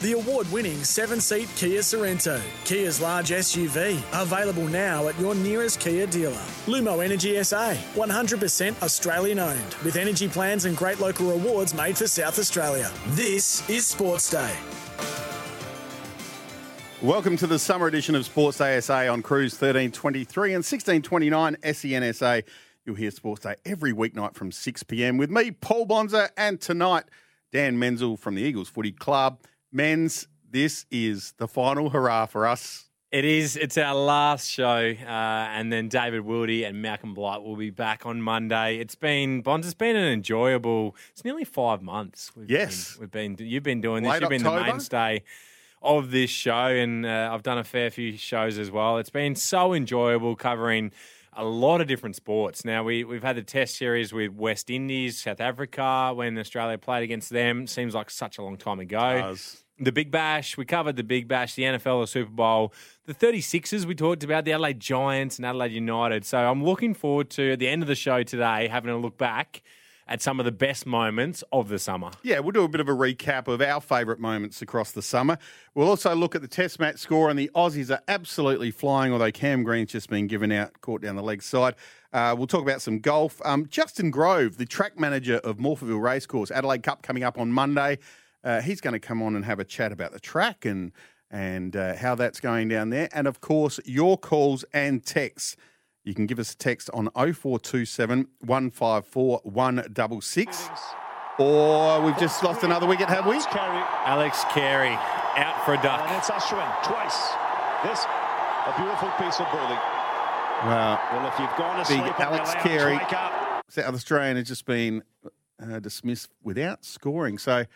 The award winning seven seat Kia Sorento, Kia's large SUV, available now at your nearest Kia dealer. Lumo Energy SA, 100% Australian owned, with energy plans and great local rewards made for South Australia. This is Sports Day. Welcome to the summer edition of Sports Day SA on Cruise 1323 and 1629 SENSA. You'll hear Sports Day every weeknight from 6 pm with me, Paul Bonza, and tonight, Dan Menzel from the Eagles Footy Club. Men's, this is the final hurrah for us. It is. It's our last show, uh, and then David Wildy and Malcolm Blight will be back on Monday. It's been Bonds. It's been an enjoyable. It's nearly five months. We've Yes. been, we've been. You've been doing this. Late You've been October. the mainstay of this show, and uh, I've done a fair few shows as well. It's been so enjoyable covering a lot of different sports. Now we we've had the Test series with West Indies, South Africa when Australia played against them. Seems like such a long time ago the Big Bash. We covered the Big Bash, the NFL, the Super Bowl, the 36ers. We talked about the Adelaide Giants and Adelaide United. So I'm looking forward to at the end of the show today having a look back at some of the best moments of the summer. Yeah, we'll do a bit of a recap of our favourite moments across the summer. We'll also look at the Test match score, and the Aussies are absolutely flying, although Cam Green's just been given out, caught down the leg side. Uh, we'll talk about some golf. Um, Justin Grove, the track manager of Morphettville Racecourse, Adelaide Cup coming up on Monday. Uh, he's going to come on and have a chat about the track and and uh, how that's going down there. And of course, your calls and texts. You can give us a text on 0427 154 166. Or we've just lost another wicket, have we? Carey, Alex Carey out for a and duck. it's Ashwin twice. This, a beautiful piece of bowling. Well, Well, if you've gone to Big sleep Alex Carey. wake up. South Australian has just been uh, dismissed without scoring. So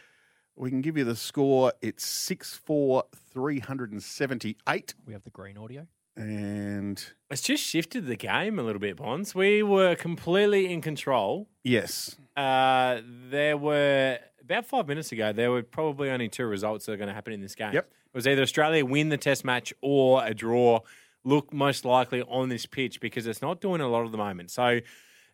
we can give you the score. It's 6 4 378. We have the green audio. And It's just shifted the game a little bit, Bonds. We were completely in control. yes, Uh, there were about five minutes ago. There were probably only two results that are going to happen in this game. Yep. It was either Australia win the Test match or a draw. Look most likely on this pitch because it's not doing a lot at the moment. So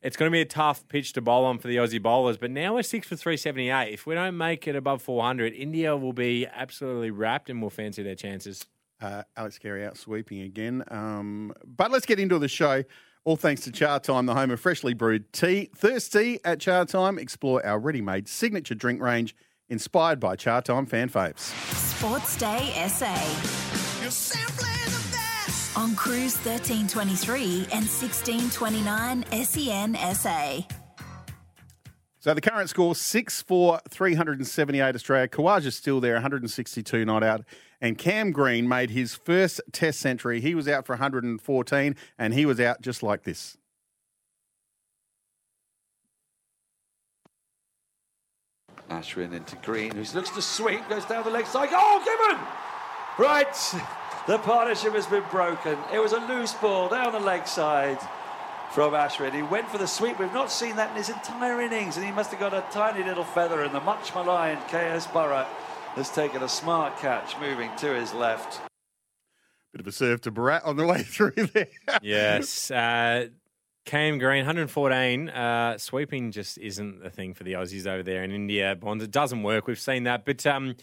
it's going to be a tough pitch to bowl on for the Aussie bowlers. But now we're six for three seventy eight. If we don't make it above four hundred, India will be absolutely wrapped and will fancy their chances. Uh, Alex Carey out sweeping again. Um, but let's get into the show. All thanks to Chatime, the home of freshly brewed tea. Thirsty at Chatime? Explore our ready made signature drink range inspired by Chatime fan faves. Sports Day SA. On Cruise 1323 and 1629 SEN SA. So the current score six for 378 Australia. Khawaja's still there, 162 not out. And Cam Green made his first test century. He was out for 114 and he was out just like this. Ashwin into Green, who looks to sweep, goes down the leg side. Oh, Gibbon! Right, the partnership has been broken. It was a loose ball down the leg side from Ashwin. He went for the sweep. We've not seen that in his entire innings, and he must have got a tiny little feather. in the much maligned KS Bharat has taken a smart catch, moving to his left. Bit of a serve to Bharat on the way through there. Yes. Uh, Cam Green, 114. Uh, sweeping just isn't the thing for the Aussies over there in India. Bonds, it doesn't work. We've seen that. But um,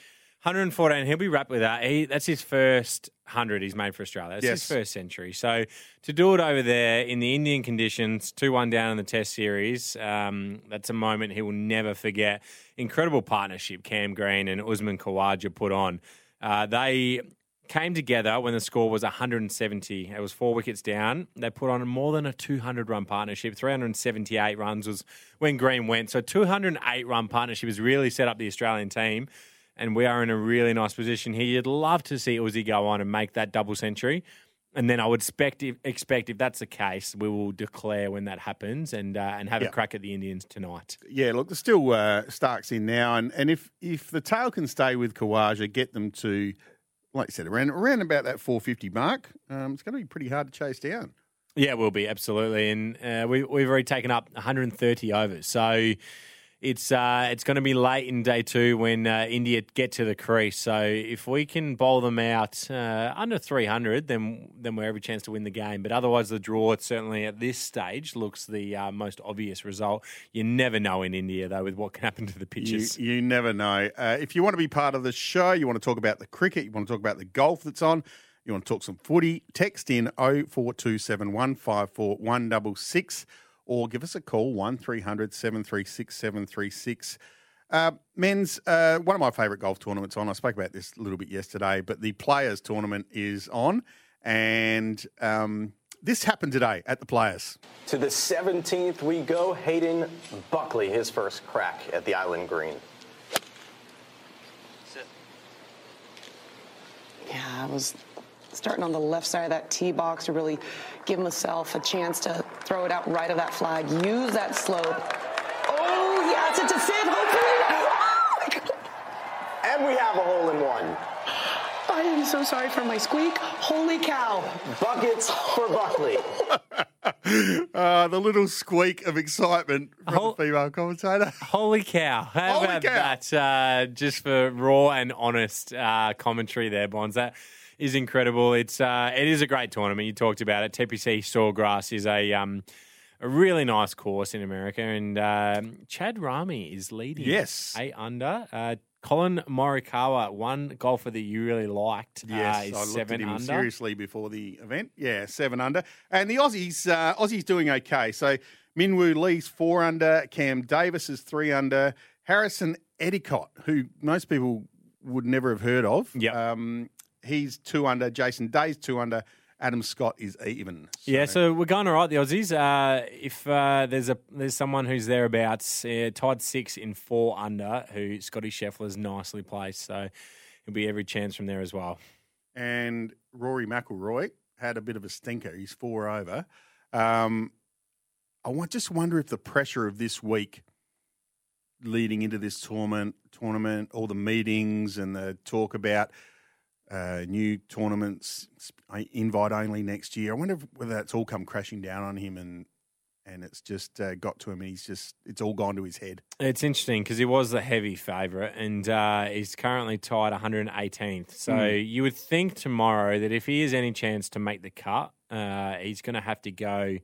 114, he'll be wrapped with that. He, that's his first 100 he's made for Australia. That's Yes. his first century. So to do it over there in the Indian conditions, 2 1 down in the Test series, um, that's a moment he will never forget. Incredible partnership Cam Green and Usman Khawaja put on. Uh, they came together when the score was 170. It was four wickets down. They put on more than a 200 run partnership. 378 runs was when Green went. So 208 run partnership has really set up the Australian team. And we are in a really nice position here. You'd love to see Uzi go on and make that double century. and then I would expect if, expect if that's the case, we will declare when that happens and uh, and have Yeah. a crack at the Indians tonight. Yeah, look, there's still uh, Starc's in now, and, and if if the tail can stay with Khawaja, get them to, like you said, around around about that 450 mark, um, it's going to be pretty hard to chase down. Yeah, it will be absolutely, and uh, we, we've already taken up 130 overs, so it's uh, it's going to be late in day two when uh, India get to the crease. So if we can bowl them out uh, under 300, then then we're every chance to win the game. But otherwise, the draw certainly at this stage looks the uh, most obvious result. You never know in India though with what can happen to the pitches. you never know. Uh, if you want to be part of the show, you want to talk about the cricket, you want to talk about the golf that's on, you want to talk some footy, text in 0427 154 166 or give us a call 1300 736 736. Uh, men's, uh, one of my favourite golf tournaments on. I spoke about this a little bit yesterday, but the Players Tournament is on. And um, this happened today at the Players. To the 17th we go. Hayden Buckley, his first crack at the Island Green. Yeah, I was starting on the left side of that tee box to really give myself a chance to throw it out right of that flag. Use that slope. Oh, yes, it's a sieve, hopefully. Oh, my God. And we have a hole in one. I am so sorry for my squeak. Holy cow. Buckets for Buckley. Uh, the little squeak of excitement from Hol- the female commentator. Holy cow! How Holy about cow. that? Uh, just for raw and honest uh, commentary there, Bonds. That is incredible. It's uh, it is a great tournament. You talked about it. TPC Sawgrass is a um, a really nice course in America, and um Chad Ramey is leading. Yes. eight under. Uh, Collin Morikawa, one golfer that you really liked, Yes, uh, I looked seven at him under. seriously before the event. Yeah, seven under. And the Aussies, uh, Aussies doing okay. So Minwoo Lee's four under, Cam Davis is three under, Harrison Endycott, who most people would never have heard of. Yep. Um, he's two under, Jason Day's two under, Adam Scott is even. Yeah, so we're going all right, the Aussies. Uh, if uh, there's a there's someone who's thereabouts, uh, tied six in four under, who Scotty Scheffler's nicely placed, so he'll be every chance from there as well. and Rory McIlroy had a bit of a stinker. He's four over. Um, I want, just wonder if the pressure of this week leading into this tournament, tournament, all the meetings and the talk about uh, new tournaments, invite only next year. I wonder whether that's all come crashing down on him and and it's just uh, got to him and he's just it's all gone to his head. It's interesting because he was the heavy favourite and uh, he's currently tied 118th. So you would think tomorrow that if he has any chance to make the cut, uh, he's going to have to go.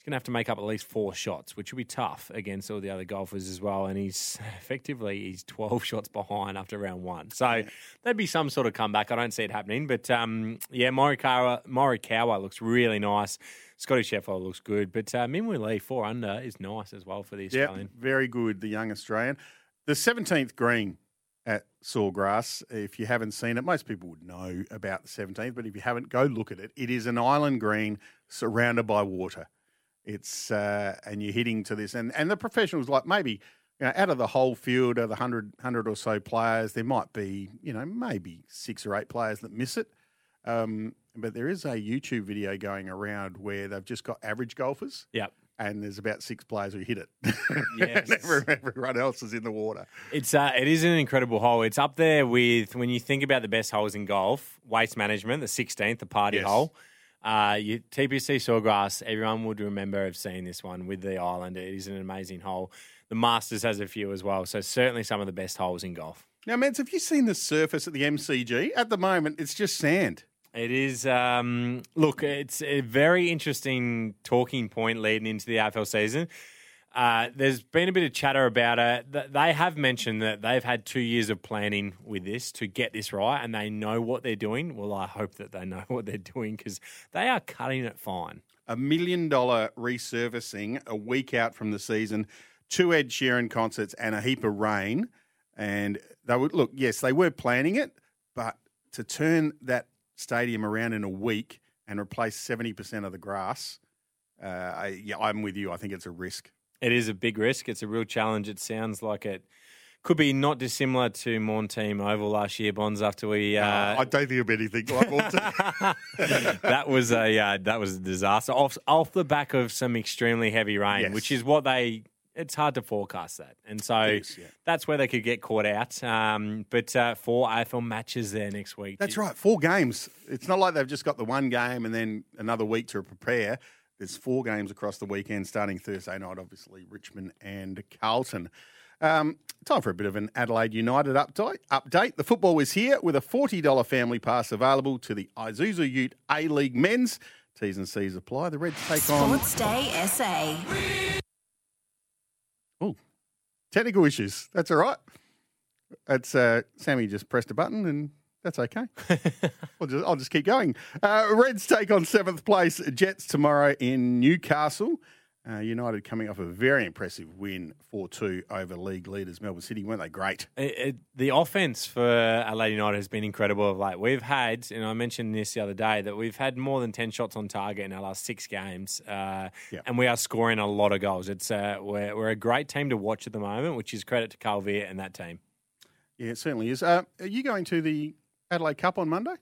He's going to have to make up at least four shots, which will be tough against all the other golfers as well. And he's effectively he's 12 shots behind after round one. So that'd be some sort of comeback. I don't see it happening, but um, yeah, Morikawa, Morikawa looks really nice. Scotty Scheffler looks good, but uh, Minwoo Lee four under is nice as well for the Yeah, Australian. very good, the young Australian. The 17th green at Sawgrass, if you haven't seen it, most people would know about the 17th, but if you haven't, go look at it. It is an island green surrounded by water. It's uh, and you're hitting to this, and, and the professionals like maybe you know out of the whole field of the hundred hundred or so players, there might be you know maybe six or eight players that miss it. Um, but there is a YouTube video going around where they've just got average golfers Yep. and there's about six players who hit it. Yes. everyone else is in the water. It's uh, it is an incredible hole. It's up there with when you think about the best holes in golf, waste management, the 16th, the party Yes. hole. Uh, you, TPC Sawgrass, everyone would remember of seeing this one with the island. It is an amazing hole. The Masters has a few as well, so certainly some of the best holes in golf. Now, Mans, have you seen the surface at the MCG? At the moment, it's just sand. It is. Um, look, it's a very interesting talking point leading into the AFL season. Uh, there's been a bit of chatter about it. They have mentioned that they've had two years of planning with this to get this right, and they know what they're doing. Well, I hope that they know what they're doing because they are cutting it fine. A million dollar resurfacing a week out from the season, two Ed Sheeran concerts, and a heap of rain. And they would look, yes, they were planning it, but to turn that stadium around in a week and replace 70% of the grass, uh, I, yeah, I'm with you. I think it's a risk. It is a big risk. It's a real challenge. It sounds like it Could be not dissimilar to Morn Team Oval last year, Bonds. After we, uh, I don't think it'll be anything like Morton. that was a uh, that was a disaster off off the back of some extremely heavy rain, Yes. which is what they. It's hard to forecast that, and so Yes, yeah. that's where they could get caught out. Um, but uh, four AFL matches there next week. That's right, four games. It's not like they've just got the one game and then another week to prepare. There's four games across the weekend, starting Thursday night, obviously, Richmond and Carlton. Um, time for a bit of an Adelaide United update. Update. The football is here with a $40 family pass available to the Isuzu Ute A League men's. T's and C's apply. The Reds take on Sports Day SA. Oh, technical issues. That's all right. That's uh, Sammy just pressed a button and that's okay. I'll, just, I'll just keep going. Uh, Reds take on seventh place Jets tomorrow in Newcastle. Uh, United coming off a very impressive win 4 2 over league leaders Melbourne City. Weren't they great? It, it, the offense for Adelaide United has been incredible of late. We've had, and I mentioned this the other day, that we've had more than 10 shots on target in our last six games, uh, Yeah. and we are scoring a lot of goals. It's uh, we're, we're a great team to watch at the moment, which is credit to Carl Veart and that team. Yeah, it certainly is. Uh, are you going to the Adelaide Cup on Monday?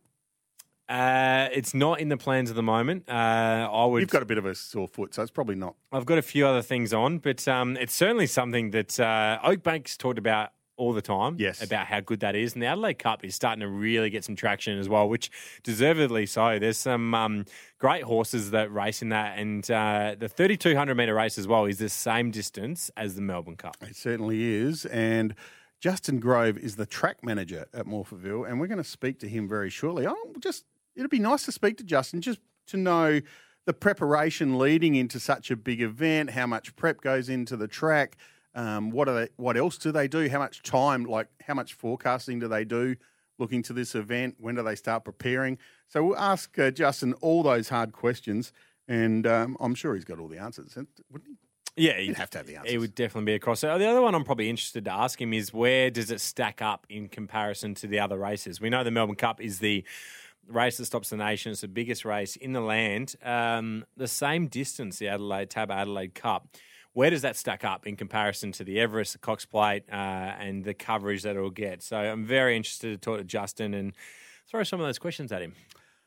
Uh, it's not in the plans at the moment. Uh, I would. You've got a bit of a sore foot, so it's probably not. I've got a few other things on, but um, it's certainly something that uh, Oakbank's talked about all the time. Yes. About how good that is. And the Adelaide Cup is starting to really get some traction as well, which deservedly so. There's some um, great horses that race in that. And uh, the 3,200 metre race as well is the same distance as the Melbourne Cup. It certainly is. And Justin Grove is the track manager at Morphettville, and we're going to speak to him very shortly. Oh, just it'd be nice to speak to Justin just to know the preparation leading into such a big event, how much prep goes into the track, um, what are they, what else do they do, how much time, like how much forecasting do they do looking to this event, when do they start preparing? So we'll ask uh, Justin all those hard questions, and um, I'm sure he's got all the answers, wouldn't he? Yeah, You'd have to have the answers. It would definitely be a crossover. The other one I'm probably interested to ask him is where does it stack up in comparison to the other races? We know the Melbourne Cup is the race that stops the nation. It's the biggest race in the land. Um, the same distance, the Adelaide Tab Adelaide Cup. Where does that stack up in comparison to the Everest, the Cox Plate, uh, and the coverage that it'll get? So I'm very interested to talk to Justin and throw some of those questions at him.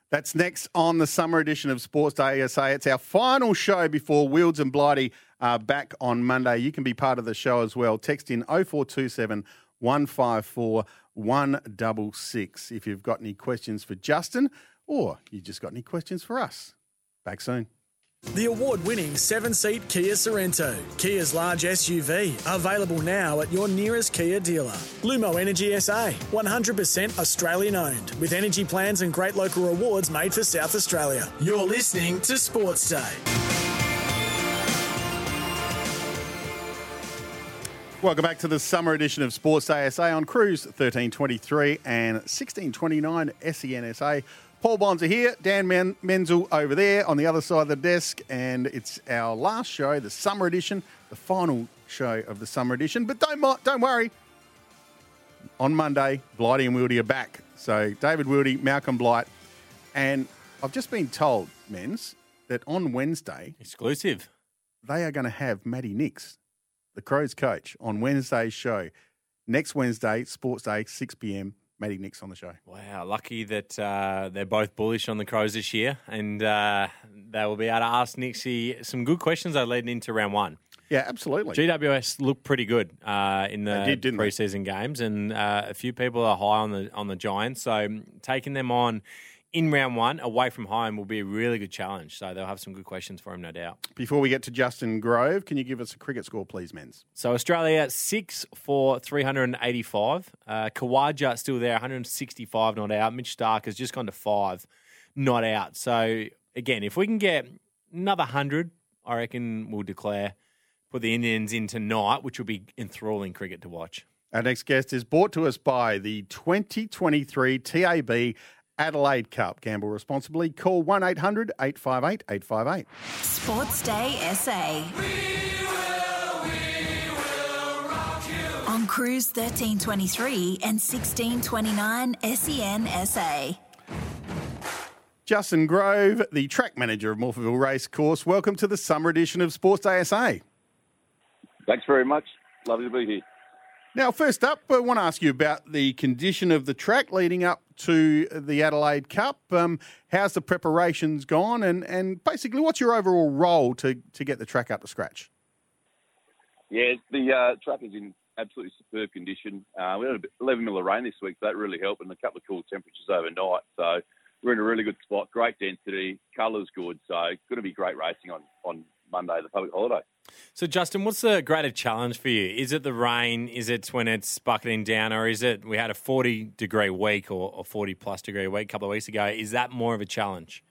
That's next on the summer edition of Sports Day ASA. It's our final show before Wields and Blighty are back on Monday. You can be part of the show as well. Text in 0427 154 166 if you've got any questions for Justin or you just got any questions for us. Back soon. The award winning seven seat Kia Sorento, Kia's large SUV, available now at your nearest Kia dealer. Lumo Energy SA, 100% Australian owned, with energy plans and great local rewards made for South Australia. You're listening to Sports Day. Welcome back to the summer edition of Sports Day SA on Cruise 1323 and 1629 SENSA. Paul Bonds are here, Dan Men- Menzel over there on the other side of the desk, and it's our last show, the summer edition, the final show of the summer edition. But don't don't worry, on Monday, Blighty and Wildy are back. So David Wildy, Malcolm Blight, and I've just been told, Men's, that on Wednesday Exclusive. they are going to have Matty Nicks, the Crows coach, on Wednesday's show. Next Wednesday, Sports Day, 6 p.m. Matty Nicks on the show. Wow, lucky that uh, they're both bullish on the Crows this year, and uh, they will be able to ask Nixie some good questions that leading into round one. Yeah, absolutely. GWS looked pretty good uh, in the They did, didn't they? preseason games, and uh, a few people are high on the on the Giants. So taking them on in round one away from home will be a really good challenge. So they'll have some good questions for him, no doubt. Before we get to Justin Grove, can you give us a cricket score, please, Men's? So Australia six for three hundred and eighty five. Uh, Khawaja still there, one hundred and sixty five not out. Mitch Starc has just gone to five not out. So again, if we can get another hundred, I reckon we'll declare put the Indians in tonight, which will be enthralling cricket to watch. Our next guest is brought to us by the 2023 TAB Adelaide Cup. Gamble responsibly. Call 1 800 858 858. Sports Day SA. On Cruise 1323 and 1629 SEN SA. Justin Grove, the track manager of Morphettville Race Course. Welcome to the summer edition of Sports Day SA. Thanks very much. Lovely to be here. Now, first up, I want to ask you about the condition of the track leading up to the Adelaide Cup. Um, how's the preparations gone, and, and basically, what's your overall role to, to get the track up to scratch? Yeah, the uh, track is in absolutely superb condition. Uh, we had a bit, 11 mil of rain this week, so that really helped, and a couple of cool temperatures overnight. So we're in a really good spot. Great density, colours good. So it's going to be great racing on on Monday, the public holiday. So, Justin, what's the greater challenge for you? Is it the rain? Is it when it's bucketing down? Or is it we had a 40 degree week or, or 40 plus degree week a couple of weeks ago? Is that more of a challenge?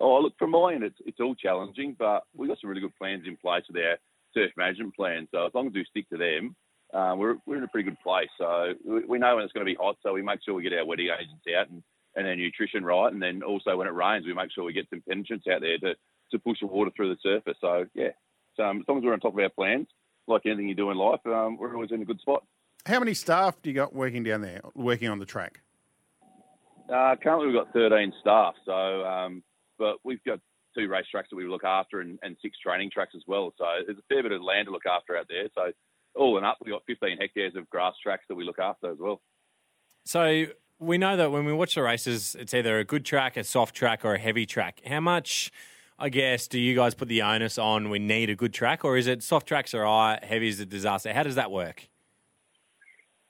Oh, look, from my end, it's, it's all challenging, but we've got some really good plans in place with our surf management plan. So, as long as we stick to them, uh, we're, we're in a pretty good place. So, we, we know when it's going to be hot, so we make sure we get our wetting agents out and, and our nutrition right. And then also when it rains, we make sure we get some penetrants out there to to push the water through the surface. So yeah, so, um, as long as we're on top of our plans, like anything you do in life, um, we're always in a good spot. How many staff do you got working down there, working on the track? Uh, currently, we've got 13 staff. So, um, but we've got two race tracks that we look after and, and, six training tracks as well. So there's a fair bit of land to look after out there. So all in up, we've got 15 hectares of grass tracks that we look after as well. So we know that when we watch the races, it's either a good track, a soft track, or a heavy track. How much I guess, do you guys put the onus on we need a good track, or is it soft tracks are all right, heavy is a disaster? How does that work?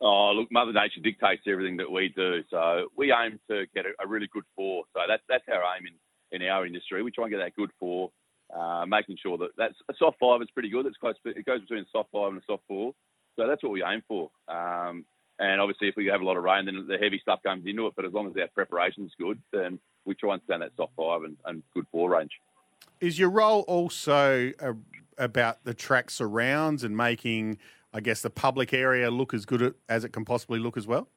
Oh, look, Mother Nature dictates everything that we do. So we aim to get a, a really good four. So that's that's our aim in, in our industry. We try and get that good four, uh, making sure that that's a soft five is pretty good. It's close. It goes between a soft five and a soft four. So that's what we aim for. Um, and obviously, if we have a lot of rain, then the heavy stuff comes into it. But as long as our preparation is good, then we try and stay in that soft five and, and good four range. Is your role also uh, about the track surrounds and making, I guess, the public area look as good as it can possibly look as well?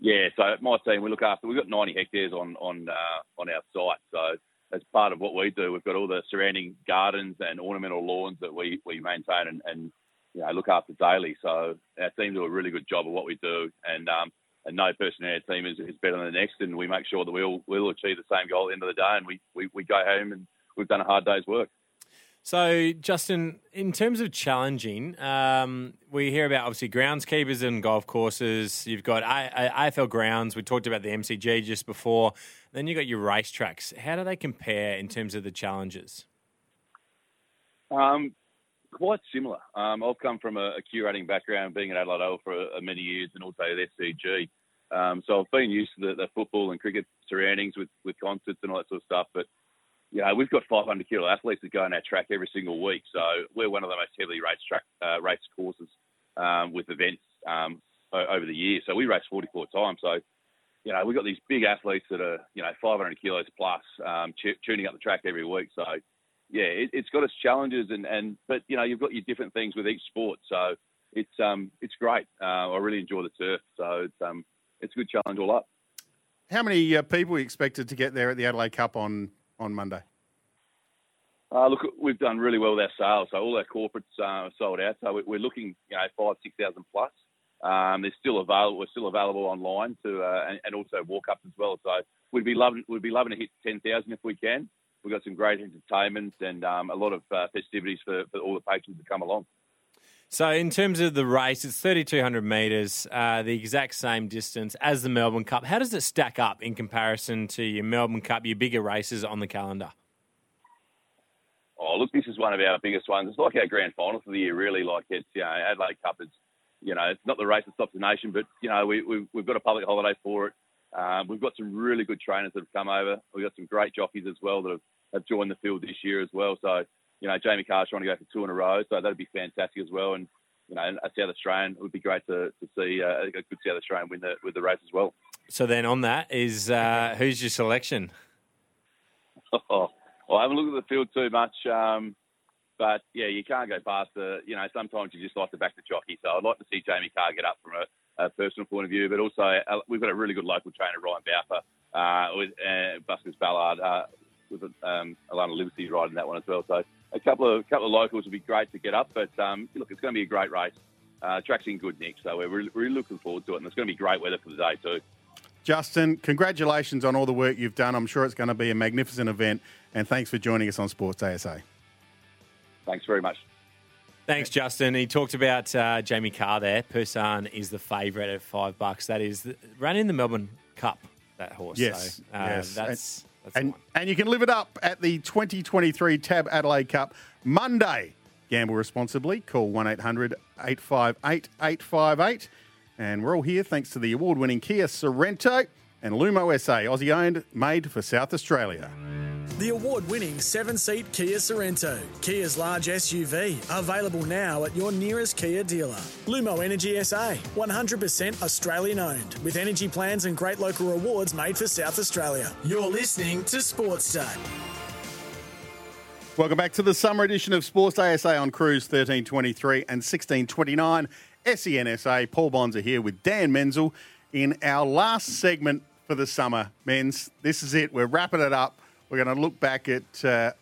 Yeah, so my team, we look after. We've got 90 hectares on on uh, on our site. So as part of what we do, we've got all the surrounding gardens and ornamental lawns that we, we maintain and, and you know, look after daily. So our team do a really good job of what we do, and um, and no person in our team is, is better than the next, and we make sure that we'll we'll achieve the same goal at the end of the day, and we, we, we go home and we've done a hard day's work. So, Justin, in terms of challenging, um, we hear about obviously groundskeepers and golf courses. You've got AFL grounds. We talked about the MCG just before. Then you've got your racetracks. How do they compare in terms of the challenges? Um, quite similar. Um, I've come from a, a, curating background, being at Adelaide Oval for a, a many years, and also at SCG. Um, so I've been used to the, the, football and cricket surroundings with, with concerts and all that sort of stuff. But you know, we've got 500 kilo athletes that go on our track every single week. So we're one of the most heavily raced track uh, race courses um, with events um, over the years. So we race 44 times. So you know, we've got these big athletes that are you know 500 kilos plus um, tuning up the track every week. So yeah, it, has got its challenges, and, and but you know you've got your different things with each sport, so it's um it's great. Uh, I really enjoy the turf, so it's um it's a good challenge all up. How many uh, people are you expected to get there at the Adelaide Cup on on Monday? Uh, look, we've done really well with our sales. So all our corporates uh, are sold out. So we're looking, you know, five, six thousand plus. Um, they're still available. We're still available online to, uh, and, and, also walk ups as well. So we'd be loving, we'd be loving to hit ten thousand if we can. We've got some great entertainment and um, a lot of uh, festivities for, for, all the patrons to come along. So, in terms of the race, it's 3,200 metres, uh, the exact same distance as the Melbourne Cup. How does it stack up in comparison to your Melbourne Cup, your bigger races on the calendar? Oh, look, this is one of our biggest ones. It's like our grand final for the year, really. Like it's, you know, Adelaide Cup is, you know, it's not the race that stops the nation, but, you know, we, we, we've got a public holiday for it. Um, we've got some really good trainers that have come over. We've got some great jockeys as well that have, have joined the field this year as well. So, you know, Jamie Kah's trying to go for two in a row, so that'd be fantastic as well. And you know, a South Australian it would be great to, to see uh, a good South Australian win the with the race as well. So then, on that is uh, who's your selection? Oh, well, I haven't looked at the field too much, um, but yeah, you can't go past the. You know, sometimes you just like to back the jockey. So I'd like to see Jamie Kah get up from a uh, personal point of view, but also uh, we've got a really good local trainer, Ryan Balfour, uh, with uh, Ballard, uh, with um, Alana Liberty riding that one as well. So a couple of couple of locals would be great to get up, but um, look, it's going to be a great race. Uh, track's in good nick, so we're really, really looking forward to it, and it's going to be great weather for the day too. Justin, congratulations on all the work you've done. I'm sure it's going to be a magnificent event, and thanks for joining us on Sports ASA. Thanks very much. Thanks, Justin. He talked about uh, Jamie Kah there. Persan is the favourite at five bucks. That is the, ran in the Melbourne Cup. That horse. Yes, So, uh, yes. That's, that's and, and you can live it up at the 2023 Tab Adelaide Cup Monday. Gamble responsibly. Call 1 800 858 858. And we're all here thanks to the award winning Kia Sorento and Lumo SA, Aussie owned, made for South Australia. The award winning seven seat Kia Sorento, Kia's large SUV, available now at your nearest Kia dealer. Lumo Energy SA, 100% Australian owned, with energy plans and great local rewards made for South Australia. You're listening to Sports Day. Welcome back to the summer edition of Sports ASA on Cruise 1323 and 1629 SENSA. Paul Bonds are here with Dan Menzel in our last segment for the summer. Men's, this is it. We're wrapping it up. We're going to look back at uh,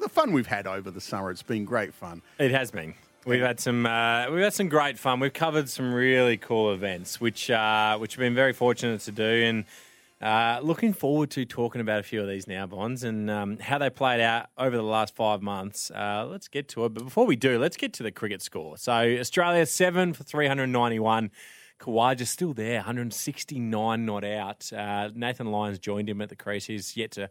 the fun we've had over the summer. It's been great fun. It has been. We've had some uh, we've had some great fun. We've covered some really cool events, which uh, which have been very fortunate to do, and uh, looking forward to talking about a few of these now, Bonds, and um, how they played out over the last five months. Uh, let's get to it, but before we do, let's get to the cricket score. So Australia seven for three hundred ninety one. Khawaja's still there, 169 not out. Uh, Nathan Lyon's joined him at the crease. He's yet to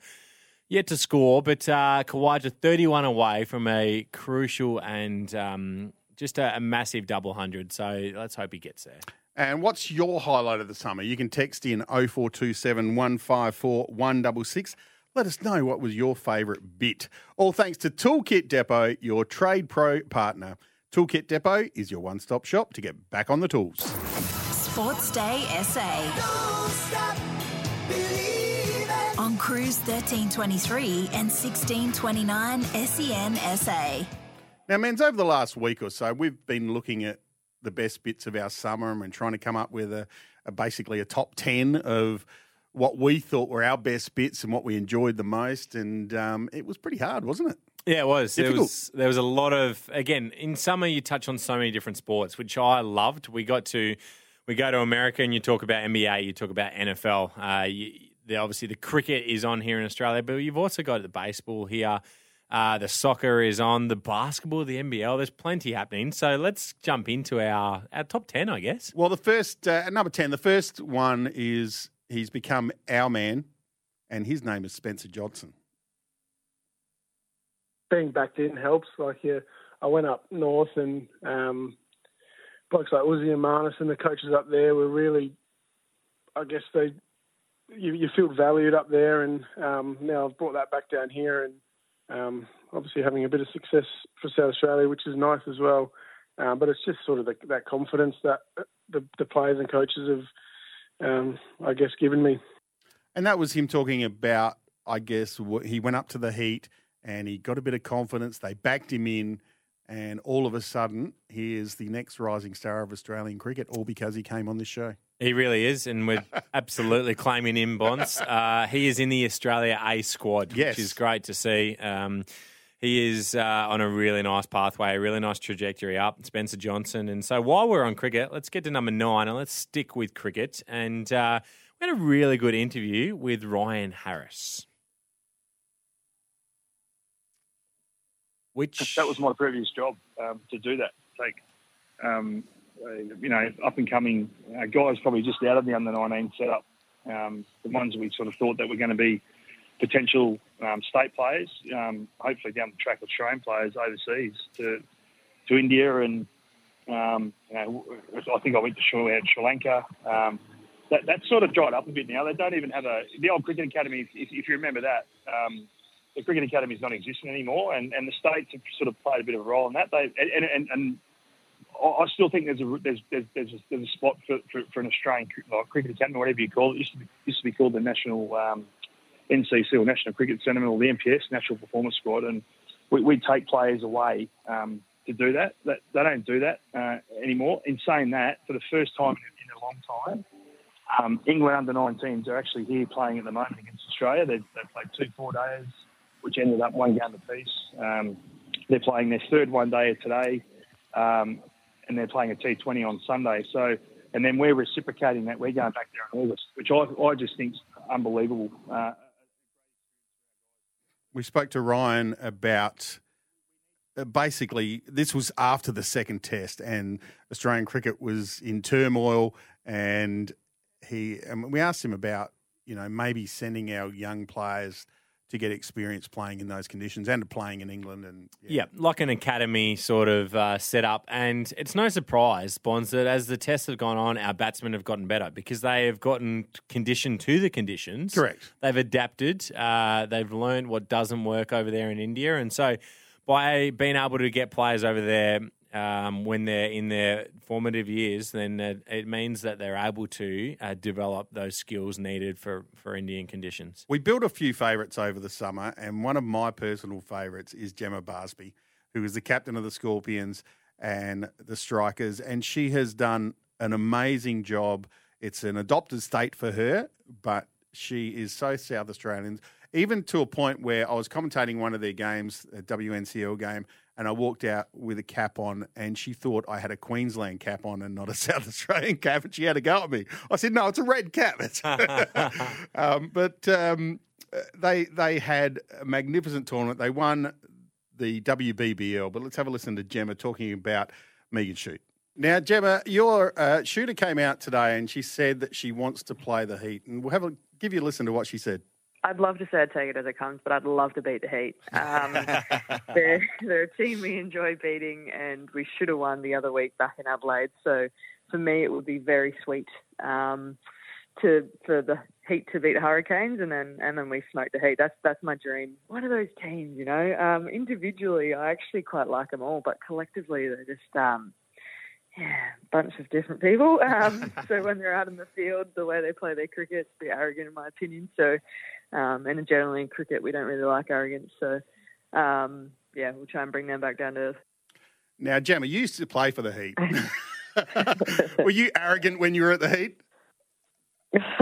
yet to score, but uh, Khawaja 31 away from a crucial and um, just a, a massive double hundred. So let's hope he gets there. And what's your highlight of the summer? You can text in 0427 154 166. Let us know what was your favourite bit. All thanks to Toolkit Depot, your trade pro partner. Toolkit Depot is your one stop shop to get back on the tools. Sports Day SA. On Cruise 1323 and 1629 SEN SA. Now, men's over the last week or so, we've been looking at the best bits of our summer and we're trying to come up with a, a basically a top 10 of what we thought were our best bits and what we enjoyed the most. And um, it was pretty hard, wasn't it? Yeah, it was. There Difficult. was there was a lot of again in summer you touch on so many different sports, which I loved. We got to we go to America and you talk about NBA, you talk about NFL. Uh, you, the, obviously the cricket is on here in Australia, but you've also got the baseball here. Uh, the soccer is on, the basketball, the NBL. There's plenty happening. So let's jump into our, our top 10, I guess. Well, the first, uh, number 10, the first one is he's become our man, and his name is Spencer Johnson. being backed in helps. Like, yeah, I went up north and um, blokes like Uzi and Marnus and the coaches up there were really, I guess they, you, you feel valued up there, and um, now I've brought that back down here, and um, obviously having a bit of success for South Australia, which is nice as well. Um, but it's just sort of the, that confidence that the, the players and coaches have, um, I guess, given me. And that was him talking about, I guess, he went up to the heat and he got a bit of confidence. They backed him in, and all of a sudden, he is the next rising star of Australian cricket, all because he came on this show. He really is, and we're absolutely claiming him, Bonds. Uh, he is in the Australia A squad, Yes. which is great to see. Um, he is uh, on a really nice pathway, a really nice trajectory up, Spencer Johnson. And so while we're on cricket, let's get to number nine and let's stick with cricket. And uh, we had a really good interview with Ryan Harris. Which that was my previous job um, to do that. Take, um, you know, up and coming uh, guys probably just out of the under 19 setup. Um, the ones we sort of thought that were going to be potential um, state players, um, hopefully down the track Australian players overseas to to India and um, you know, I think I went to Sri, Sri Lanka. Um, that that sort of dried up a bit now. They don't even have a the old cricket academy. If, if you remember that, um, the cricket academy is not existing anymore, and, and the states have sort of played a bit of a role in that. They and and, and I still think there's a there's there's there's a, there's a spot for, for, for an Australian like cricket academy, whatever you call it. it used to be, used to be called the National um, NCC or National Cricket Centre or the NPS National Performance Squad, and we, we take players away um, to do that. that. They don't do that uh, anymore. In saying that, for the first time in, a long time, um, England under 19s are actually here playing at the moment against Australia. They've, they've played two four days, which ended up one game apiece. Um, they're playing their third one day today, um, and they're playing a T20 on Sunday. So, and then we're reciprocating that. We're going back there in August, which I, I just think's unbelievable. Uh, We spoke to Ryan about uh, basically, this was after the second test, and Australian cricket was in turmoil. And he, and we asked him about, you know, maybe sending our young players to get experience playing in those conditions and playing in England. And yeah, like an academy sort of uh, setup. And it's no surprise, Bonds, that as the tests have gone on, our batsmen have gotten better because they have gotten conditioned to the conditions. Correct. They've adapted. Uh, they've learned what doesn't work over there in India, and so by being able to get players over there um, when they're in their formative years, then uh, it means that they're able to uh, develop those skills needed for, for Indian conditions. We built a few favourites over the summer, and one of my personal favourites is Gemma Barsby, who is the captain of the Scorpions and the Strikers, and she has done an amazing job. It's an adopted state for her, but she is so South Australian, even to a point where I was commentating one of their games, a WNCL game, and I walked out with a cap on, and she thought I had a Queensland cap on and not a South Australian cap, and she had a go at me. I said, "No, it's a red cap." um, but um, they they had a magnificent tournament. They won the WBBL. But let's have a listen to Gemma talking about Megan Schutt. Now, Gemma, your uh, shooter came out today, and she said that she wants to play the Heat, and we'll have a give you a listen to what she said. I'd love to say I'd take it as it comes, but I'd love to beat the Heat. Um, they're, they're a team we enjoy beating, and we should have won the other week back in Adelaide. So for me, it would be very sweet um, to for the Heat to beat Hurricanes, and then and then we smoke the Heat. That's that's my dream. One of those teams, you know. Um, individually, I actually quite like them all, but collectively, they're just um, yeah, bunch of different people. Um, so when they're out in the field, the way they play their cricket, it's a bit arrogant in my opinion. So um, and generally in cricket, we don't really like arrogance. So, um, yeah, we'll try and bring them back down to earth. Now, Gemma, you used to play for the Heat. were you arrogant when you were at the Heat?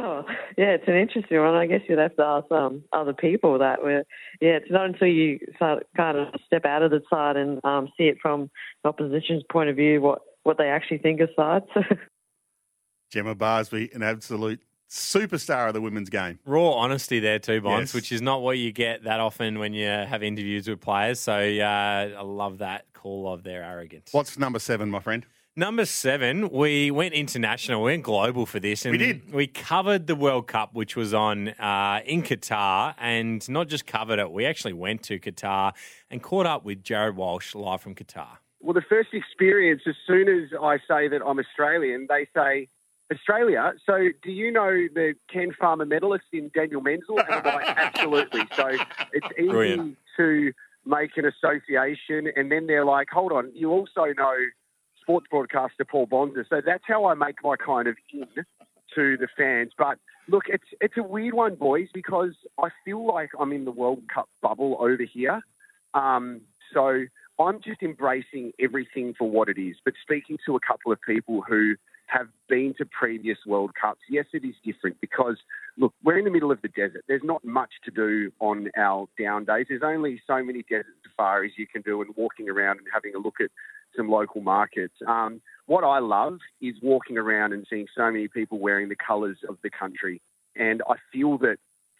Oh, yeah, it's an interesting one. I guess you'd have to ask um, other people that. Were, yeah, it's not until you start, kind of step out of the side and um, see it from the opposition's point of view what, what they actually think of sides. Gemma Barsby, an absolute superstar of the women's game. Raw honesty there too, Bonds, Yes. which is not what you get that often when you have interviews with players. So uh, I love that call of their arrogance. What's number seven, my friend? Number seven, we went international, we went global for this, and We did. We covered the World Cup, which was on uh, in Qatar, and not just covered it, we actually went to Qatar and caught up with Jared Walsh live from Qatar. Well, the first experience, as soon as I say that I'm Australian, they say, Australia. So, do you know the Ken Farmer medalist in Daniel Menzel? And I'm like, absolutely. So, it's easy Brilliant. to make an association. And then they're like, hold on, you also know sports broadcaster Paul Bonza. So, that's how I make my kind of in to the fans. But look, it's it's a weird one, boys, because I feel like I'm in the World Cup bubble over here. Um, so I'm just embracing everything for what it is. But speaking to a couple of people who have been to previous World Cups, yes, it is different because, look, we're in the middle of the desert. There's not much to do on our down days. There's only so many desert safaris you can do and walking around and having a look at some local markets. Um, what I love is walking around and seeing so many people wearing the colours of the country. And I feel that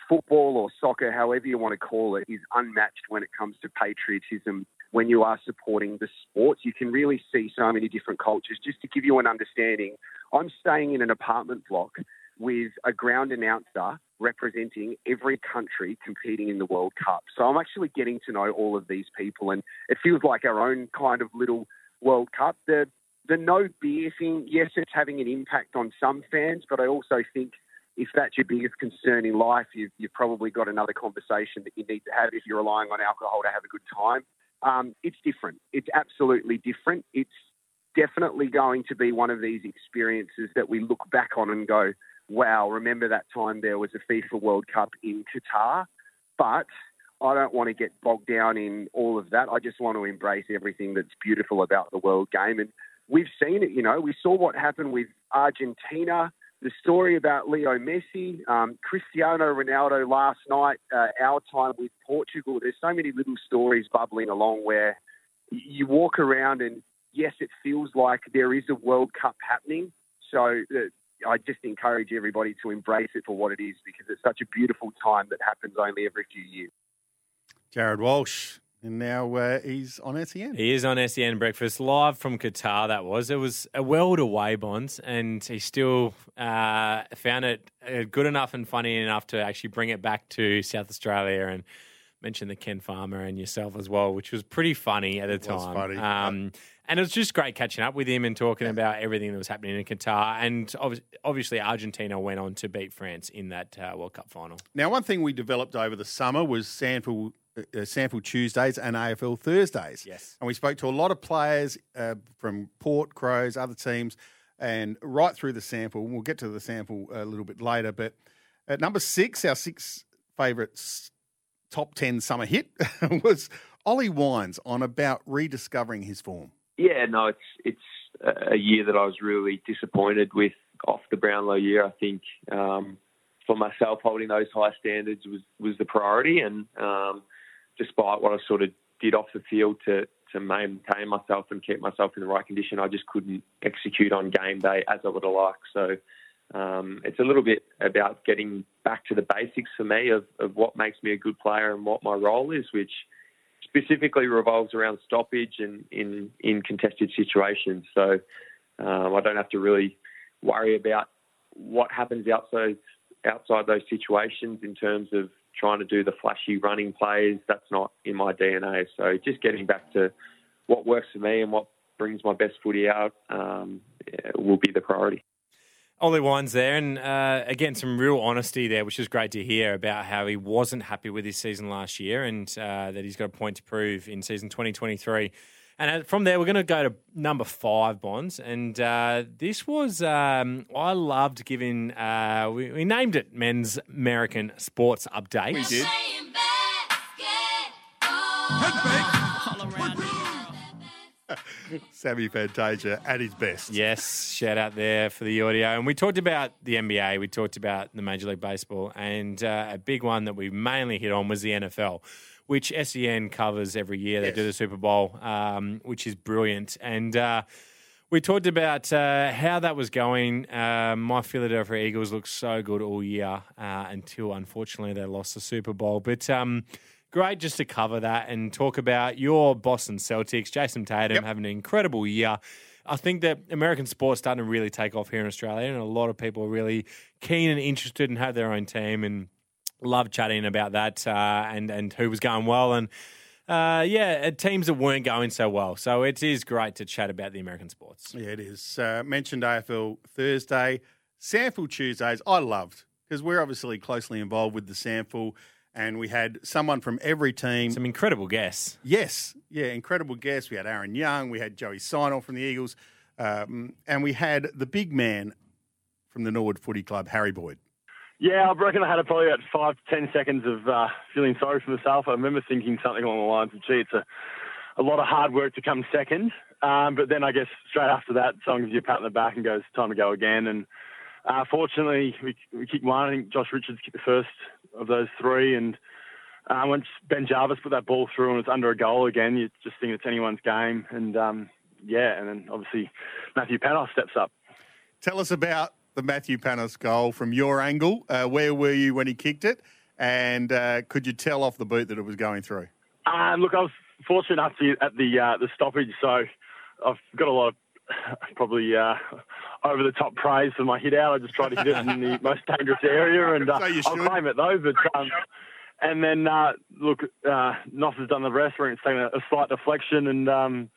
football or soccer, however you want to call it, is unmatched when it comes to patriotism. When you are supporting the sports, you can really see so many different cultures. Just to give you an understanding, I'm staying in an apartment block with a ground announcer representing every country competing in the World Cup. So I'm actually getting to know all of these people, and it feels like our own kind of little World Cup. The the no beer thing, yes, it's having an impact on some fans, but I also think if that's your biggest concern in life, you've, you've probably got another conversation that you need to have if you're relying on alcohol to have a good time. Um, it's different. It's absolutely different. It's definitely going to be one of these experiences that we look back on and go, wow, remember that time there was a FIFA World Cup in Qatar? But I don't want to get bogged down in all of that. I just want to embrace everything that's beautiful about the world game. And we've seen it, you know, we saw what happened with Argentina, the story about Leo Messi, um, Cristiano Ronaldo last night, uh, our time with Portugal. There's so many little stories bubbling along where you walk around and yes, it feels like there is a World Cup happening. So uh, I just encourage everybody to embrace it for what it is because it's such a beautiful time that happens only every few years. Jared Walsh, And now uh, he's on SEN. He is on SEN Breakfast live from Qatar. That was it was a world away, Bonds, and he still uh, found it uh, good enough and funny enough to actually bring it back to South Australia and mention the Ken Farmer and yourself as well, which was pretty funny at the It was time. funny. Um, and it was just great catching up with him and talking about everything that was happening in Qatar. And obvi- obviously, Argentina went on to beat France in that uh, World Cup final. Now, one thing we developed over the summer was sample uh, SANFL Tuesdays and AFL Thursdays. Yes. And we spoke to a lot of players uh, from Port, Crows, other teams, and right through the SANFL. We'll get to the SANFL a little bit later. But at number six, our six favourite s- top 10 summer hit was Ollie Wines on about rediscovering his form. Yeah, no, it's it's a year that I was really disappointed with off the Brownlow year. I think um, for myself, holding those high standards was was the priority, and um, despite what I sort of did off the field to to maintain myself and keep myself in the right condition, I just couldn't execute on game day as I would have liked. So. Um, it's a little bit about getting back to the basics for me of, of what makes me a good player and what my role is, which specifically revolves around stoppage and in, in contested situations. So um, I don't have to really worry about what happens outside outside those situations in terms of trying to do the flashy running plays. That's not in my DNA. So just getting back to what works for me and what brings my best footy out um, yeah, will be the priority. Ollie Wines there, and uh, again, some real honesty there, which is great to hear about how he wasn't happy with his season last year and uh, that he's got a point to prove in season 2023. And uh, from there, we're going to go to number five, Bonds. And uh, this was, um, I loved giving, uh, we, we named it Men's American Sports Update. We did. Sammy Fantasia at his best. Yes, shout out there for the audio. And we talked about the NBA, we talked about the Major League Baseball, and uh, a big one that we mainly hit on was the NFL, which SEN covers every year. They Yes. do the Super Bowl, um, which is brilliant. And uh, we talked about uh, how that was going. Uh, my Philadelphia Eagles looked so good all year uh, until, unfortunately, they lost the Super Bowl. But um, great just to cover that and talk about your Boston Celtics, Jayson Tatum having an incredible year. I think that American sports starting to really take off here in Australia, and a lot of people are really keen and interested and have their own team and love chatting about that uh, and and who was going well and. Uh, yeah, uh, teams that weren't going so well. So it is great to chat about the American sports. Yeah, it is. Uh, mentioned AFL Thursday, SANFL Tuesdays. I loved because we're obviously closely involved with the SANFL, and we had someone from every team. Some incredible guests. Yes, yeah, incredible guests. We had Aaron Young, we had Joey Sinel from the Eagles, um, and we had the big man from the Norwood Footy Club, Harry Boyd. Yeah, I reckon I had probably about five to ten seconds of uh, feeling sorry for myself. I remember thinking something along the lines of, gee, it's a, a lot of hard work to come second. Um, but then I guess straight after that, someone gives you a pat on the back and goes, time to go again. And uh, fortunately, we, we kicked one. I think Josh Richards kicked the first of those three. And uh, once Ben Jarvis put that ball through and it's under a goal again, you just think it's anyone's game. And um, yeah, and then obviously Matthew Panos steps up. Tell us about the Matthew Panos goal from your angle. Uh, where were you when he kicked it? And uh, could you tell off the boot that it was going through? Um, look, I was fortunate enough to be at the uh, the stoppage, so I've got a lot of probably uh, over the top praise for my hit out. I just tried to hit it in the most dangerous area, and uh, So I'll claim it though. But um, and then uh, look, uh, Noss has done the rest. Where it's taken a, a slight deflection and um,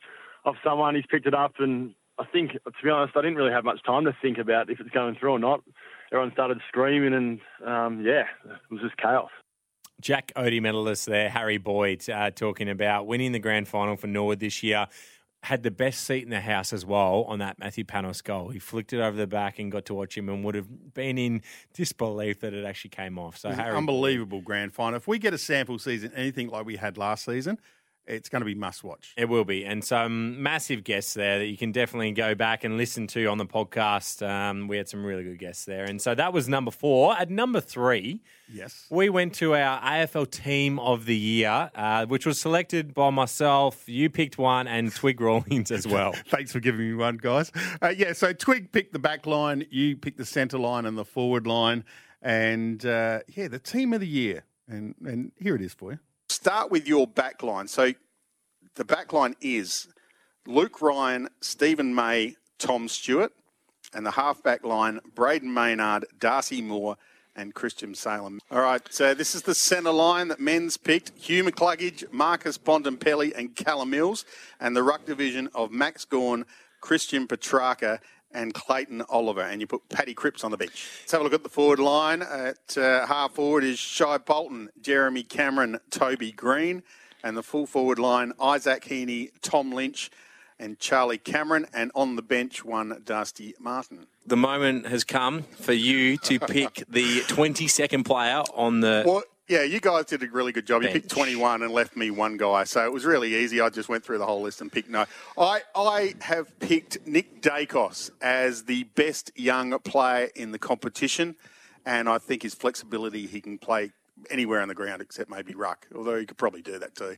of someone, he's picked it up, and I think to be honest, I didn't really have much time to think about if it's going through or not. Everyone started screaming, and um, yeah, it was just chaos. Jack Oatey medalist there, Harry Boyd, uh, talking about winning the grand final for Norwood this year. Had the best seat in the house as well on that Matthew Panos goal. He flicked it over the back and got to watch him and would have been in disbelief that it actually came off. So It was an Harry, unbelievable grand final. If we get a SANFL season, anything like we had last season, it's going to be must watch. It will be. And some massive guests there that you can definitely go back and listen to on the podcast. Um, we had some really good guests there. And so that was number four. At number three, Yes. we went to our AFL Team of the Year, uh, which was selected by myself. You picked one, and Twig Rawlings as well. Thanks for giving me one, guys. Uh, yeah, so Twig picked the back line, you picked the centre line and the forward line. And uh, yeah, the team of the year. And, and here it is for you. Start with your back line. So the back line is Luke Ryan, Steven May, Tom Stewart, and the halfback line, Brayden Maynard, Darcy Moore, and Christian Salem. All right, so this is the centre line that men's picked Hugh McCluggage, Marcus Bontempelli, and Callum Mills, and the ruck division of Max Gawn, Christian Petracca, and Clayton Oliver, and you put Paddy Cripps on the bench. Let's have a look at the forward line. At uh, half forward is Shai Bolton, Jeremy Cameron, Toby Greene, and the full forward line Isaac Heaney, Tom Lynch, and Charlie Cameron, and on the bench one Dusty Martin. The moment has come for you to pick the 22nd player on the. Well, yeah, you guys did a really good job. You Bench. picked 21 and left me one guy, so it was really easy. I just went through the whole list and picked no. I, I have picked Nick Daicos as the best young player in the competition, and I think his flexibility, he can play anywhere on the ground except maybe ruck, although he could probably do that too.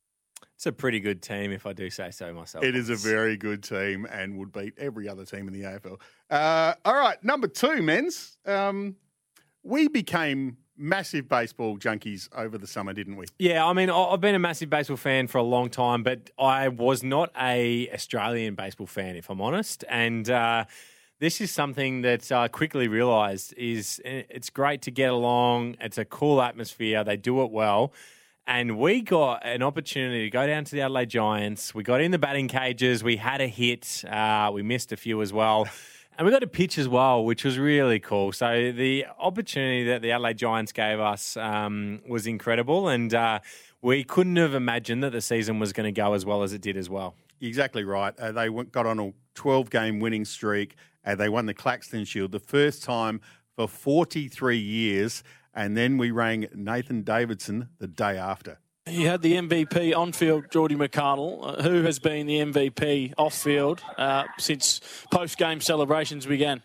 It's a pretty good team, if I do say so myself. It is a very good team and would beat every other team in the AFL. Uh, all right, number two, men's. Um, we became massive baseball junkies over the summer, didn't we? Yeah, I mean, I've been a massive baseball fan for a long time, but I was not a Australian baseball fan, if I'm honest. And uh, this is something that I quickly realised is eh, it's great to get along. It's a cool atmosphere. They do it well. And we got an opportunity to go down to the Adelaide Giants. We got in the batting cages. We had a hit. Uh, we missed a few as well. And we got a pitch as well, which was really cool. So the opportunity that the Adelaide Giants gave us um, was incredible. And uh, we couldn't have imagined that the season was going to go as well as it did as well. Exactly right. Uh, they went, got on a 12 game winning streak. Uh, they won the Claxton Shield the first time for 43 years. And then we rang Nathan Davidson the day after. You had the MVP on field, Geordie McCardle, uh, who has been the MVP off field uh, since post game celebrations began.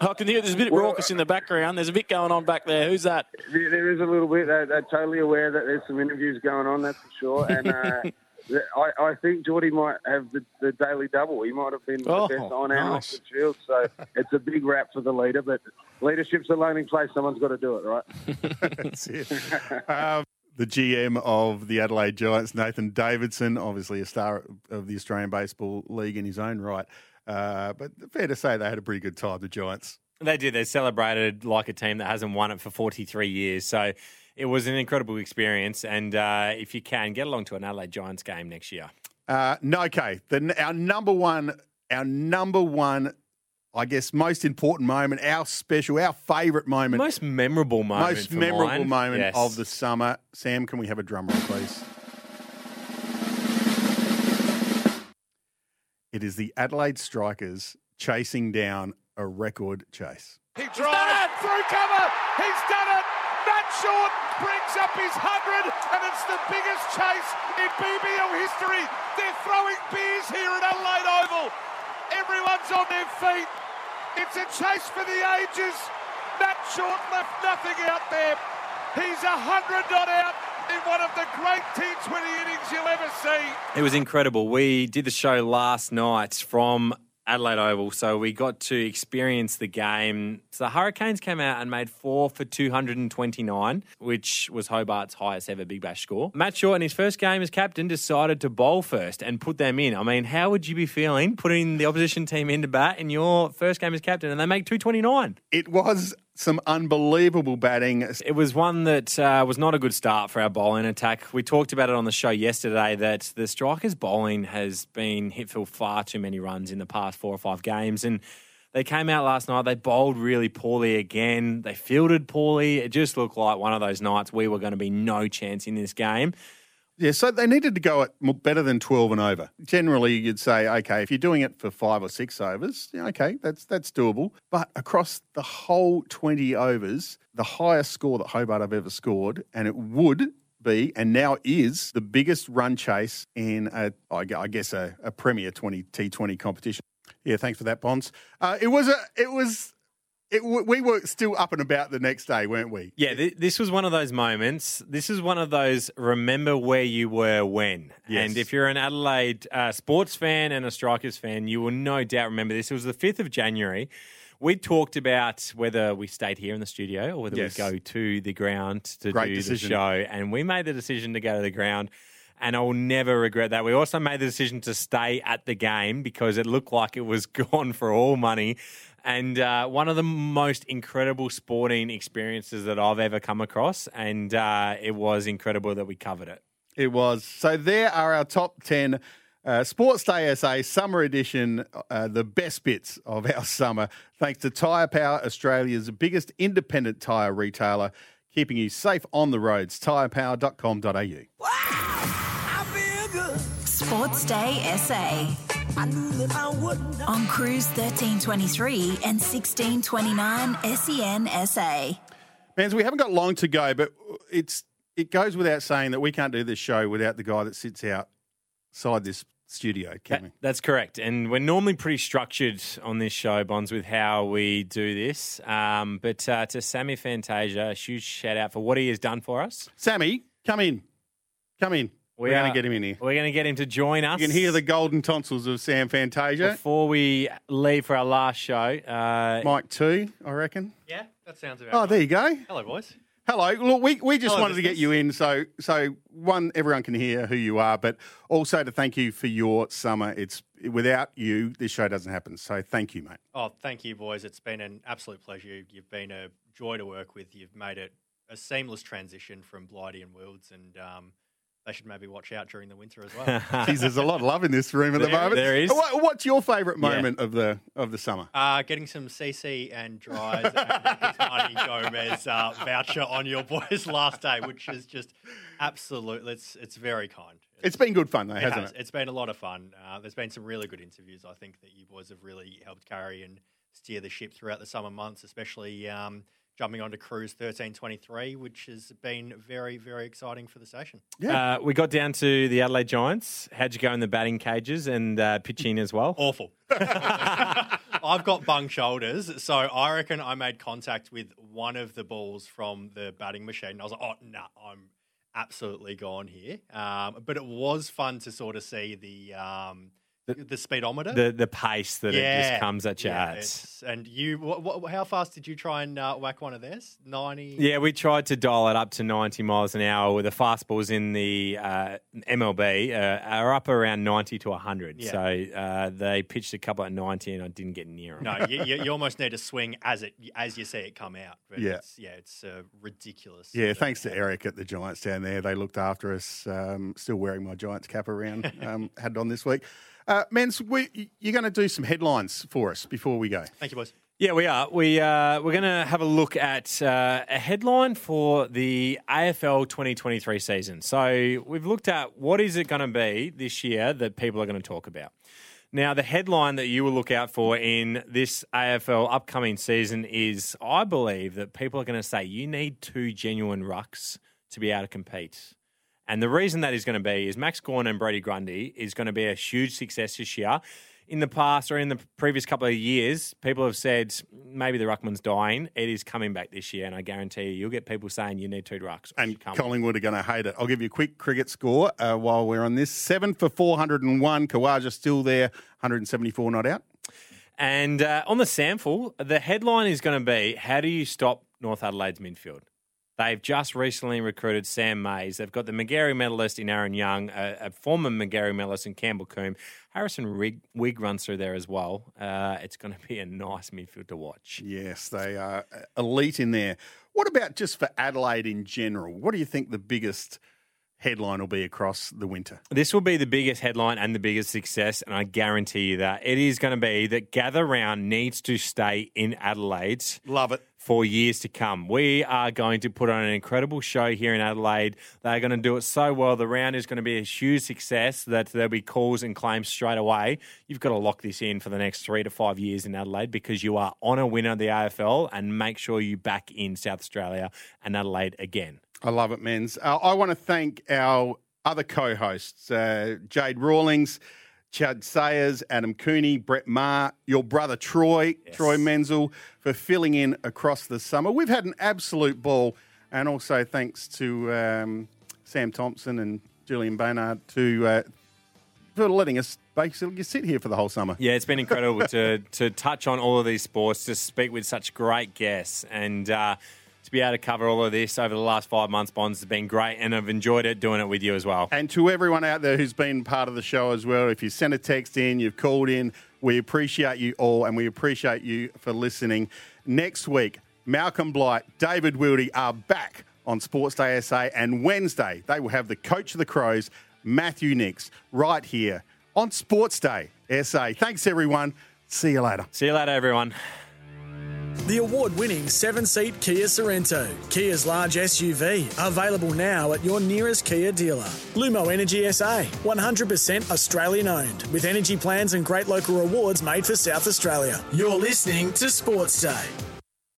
I can hear there's a bit raucous in the background. There's a bit going on back there. Who's that? Yeah, there is a little bit. They're, they're totally aware that there's some interviews going on, that's for sure. And uh, I, I think Geordie might have the, the daily double. He might have been Oh, the best on and off nice. the field. So it's a big rap for the leader. But leadership's a lonely place. Someone's got to do it, right? That's it. Um, the GM of the Adelaide Giants, Nathan Davidson, obviously a star of the Australian Baseball League in his own right. Uh, but fair to say they had a pretty good time, the Giants. They did. They celebrated like a team that hasn't won it for 43 years. So it was an incredible experience. And uh, if you can, get along to an Adelaide Giants game next year. Uh, no, okay. The, our number one, our number one, I guess, most important moment, our special, our favourite moment, Most memorable moment. most for memorable mine. moment Yes. of the summer. Sam, can we have a drum roll, please? It is the Adelaide Strikers chasing down a record chase. He drives through cover. He's done it. Matt Short brings up his 100, and it's the biggest chase in BBL history. They're throwing beers here at Adelaide Oval. Everyone's on their feet. It's a chase for the ages. Matt Short left nothing out there. He's 100 not out in one of the great T20 innings you'll ever see. It was incredible. We did the show last night from Adelaide Oval, so we got to experience the game. So the Hurricanes came out and made four for 229, which was Hobart's highest ever Big Bash score. Matt Short, in his first game as captain, decided to bowl first and put them in. I mean, how would you be feeling putting the opposition team into bat in your first game as captain and they make 229? It was some unbelievable batting. It was one that uh, was not a good start for our bowling attack. We talked about it on the show yesterday that the strikers' bowling has been hit for far too many runs in the past four or five games. And they came out last night, they bowled really poorly again. They fielded poorly. It just looked like one of those nights we were going to be no chance in this game. Yeah, so they needed to go at better than 12 and over. Generally, you'd say, okay, if you're doing it for five or six overs, okay, that's that's doable. But across the whole 20 overs, the highest score that Hobart have ever scored, and it would be, and now is, the biggest run chase in, a, I I guess, a, a Premier 20 T20 competition. Yeah, thanks for that, Bonds. Uh, it was a, it was it, we were still up and about the next day, weren't we? Yeah, th- this was one of those moments. This is one of those remember where you were when. Yes. And if you're an Adelaide uh, sports fan and a Strikers fan, you will no doubt remember this. It was the 5th of January. We talked about whether we stayed here in the studio or whether Yes. we go to the ground to Great do decision. the show. And we made the decision to go to the ground. And I will never regret that. We also made the decision to stay at the game because it looked like it was gone for all money. And uh, one of the most incredible sporting experiences that I've ever come across. And uh, it was incredible that we covered it. It was. So there are our top 10 uh, Sports Day SA Summer Edition, uh, the best bits of our summer, thanks to Tyre Power, Australia's biggest independent tyre retailer, keeping you safe on the roads. Tyrepower.com.au. Sports Day SA. On Cruise 1323 and 1629 SEN SA. Mans, we haven't got long to go, but it's it goes without saying that we can't do this show without the guy that sits outside this studio, can we? That's correct. And we're normally pretty structured on this show, Bonds, with how we do this. Um, but uh, to Sammy Fantasia, a huge shout out for what he has done for us. Sammy, come in. Come in. We We're going to get him in here. We're going to get him to join us. You can hear the golden tonsils of Sam Fantasia. Before we leave for our last show, uh, Mike two, I reckon. Yeah, that sounds about Oh, right. there you go. Hello, boys. Hello. Look, we, we just Hello, wanted to get you in, so so one, everyone can hear who you are, but also to thank you for your summer. It's without you, this show doesn't happen. So thank you, mate. Oh, thank you, boys. It's been an absolute pleasure. You've been a joy to work with. You've made it a seamless transition from Blighty and Wilds, and um, they should maybe watch out during the winter as well. Jeez, there's a lot of love in this room at the moment. there is. What, what's your favourite Yeah. moment of the of the summer? Uh, getting some CC and dries and Marty Gomez uh, voucher on your boys last day, which is just absolutely It's it's very kind. It's been good fun though, It hasn't has. it? It's been a lot of fun. Uh, there's been some really good interviews. I think that you boys have really helped carry and steer the ship throughout the summer months, especially um, jumping onto Cruise 1323, which has been very, very exciting for the station. uh, we got down to the Adelaide Giants. How'd you go in the batting cages and uh, pitching as well? Awful. I've got bung shoulders, so I reckon I made contact with one of the balls from the batting machine. I was like, oh, no, I'm absolutely gone here. Um, but it was fun to sort of see the um, the, speedometer. The the pace that it just comes at you Yeah, at. and you, what, what, how fast did you try and uh, whack one of theirs? 90? Yeah, we tried to dial it up to 90 miles an hour with the fastballs in the uh, MLB uh, are up around 90 to 100. Yeah. So uh, they pitched a couple at 90 and I didn't get near them. No, you, you, you almost need to swing as it as you see it come out. But Yeah. it's, yeah, it's uh, ridiculous. Yeah, thanks to Eric at the Giants down there. They looked after us. Um, still wearing my Giants cap around. Um, had it on this week. Uh, Men's, we, you're going to do some headlines for us before we go. Thank you, boys. Yeah, we are. We uh, we're going to have a look at uh, a headline for the AFL 2023 season. So we've looked at what is it going to be this year that people are going to talk about. Now, the headline that you will look out for in this AFL upcoming season is, I believe that people are going to say you need two genuine rucks to be able to compete. And the reason that is going to be is Max Gawn and Brodie Grundy is going to be a huge success this year. In the past or in the previous couple of years, people have said maybe the ruckman's dying. It is coming back this year, and I guarantee you, you'll get people saying you need two rucks. And Collingwood are going to hate it. I'll give you a quick cricket score uh, while we're on this. Seven for 401. Khawaja still there, 174 not out. And uh, on the SANFL, the headline is going to be How do you stop North Adelaide's midfield? They've just recently recruited Sam Mays. They've got the Magarey medalist in Aaron Young, a, a former Magarey medalist in Campbell Coombe. Harrison Rig, Wig runs through there as well. Uh, it's going to be a nice midfield to watch. Yes, they are uh, elite in there. What about just for Adelaide in general? What do you think the biggest headline will be across the winter? This will be the biggest headline and the biggest success, and I guarantee you that it is going to be that Gather Round needs to stay in Adelaide. Love it. For years to come. We are going to put on an incredible show here in Adelaide. They're going to do it so well. The round is going to be a huge success that there'll be calls and claims straight away. You've got to lock this in for the next three to five years in Adelaide because you are on a winner of the AFL and make sure you back in South Australia and Adelaide again. I love it, men's. Uh, I want to thank our other co hosts, uh, Jade Rawlings, Chad Sayers, Adam Cooney, Brett Maher, your brother Troy, Troy Menzel, for filling in across the summer. We've had an absolute ball, and also thanks to um, Sam Thompson and Julian Baynard to uh, for letting us basically sit here for the whole summer. Yeah, it's been incredible to to touch on all of these sports, to speak with such great guests, and uh, be able to cover all of this over the last five months. Bonds has been great, and I've enjoyed it doing it with you as well. And to everyone out there who's been part of the show as well, if you sent a text in, you've called in, we appreciate you all and we appreciate you for listening. Next week, Malcolm Blight, David Wildy are back on Sports Day SA, and Wednesday they will have the coach of the Crows, Matthew Nicks, right here on Sports Day SA. Thanks, everyone. See you later. See you later, everyone. The award winning seven seat Kia Sorento, Kia's large SUV, available now at your nearest Kia dealer. Lumo Energy SA, 100% Australian owned, with energy plans and great local rewards made for South Australia. You're listening to Sports Day.